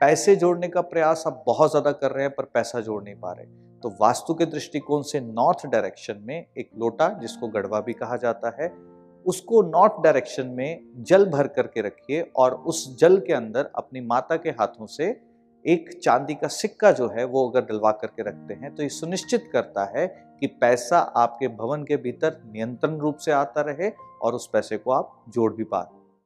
पैसे जोड़ने का प्रयास आप बहुत ज़्यादा कर रहे हैं, पर पैसा जोड़ नहीं पा रहे। तो वास्तु के दृष्टिकोण से नॉर्थ डायरेक्शन में एक लोटा, जिसको गढ़वा भी कहा जाता है, उसको नॉर्थ डायरेक्शन में जल भर करके रखिए और उस जल के अंदर अपनी माता के हाथों से एक चांदी का सिक्का जो है, वो अगर डलवा करके रखते हैं तो ये सुनिश्चित करता है कि पैसा आपके भवन के भीतर नियंत्रण रूप से आता रहे और उस पैसे को आप जोड़ भी पा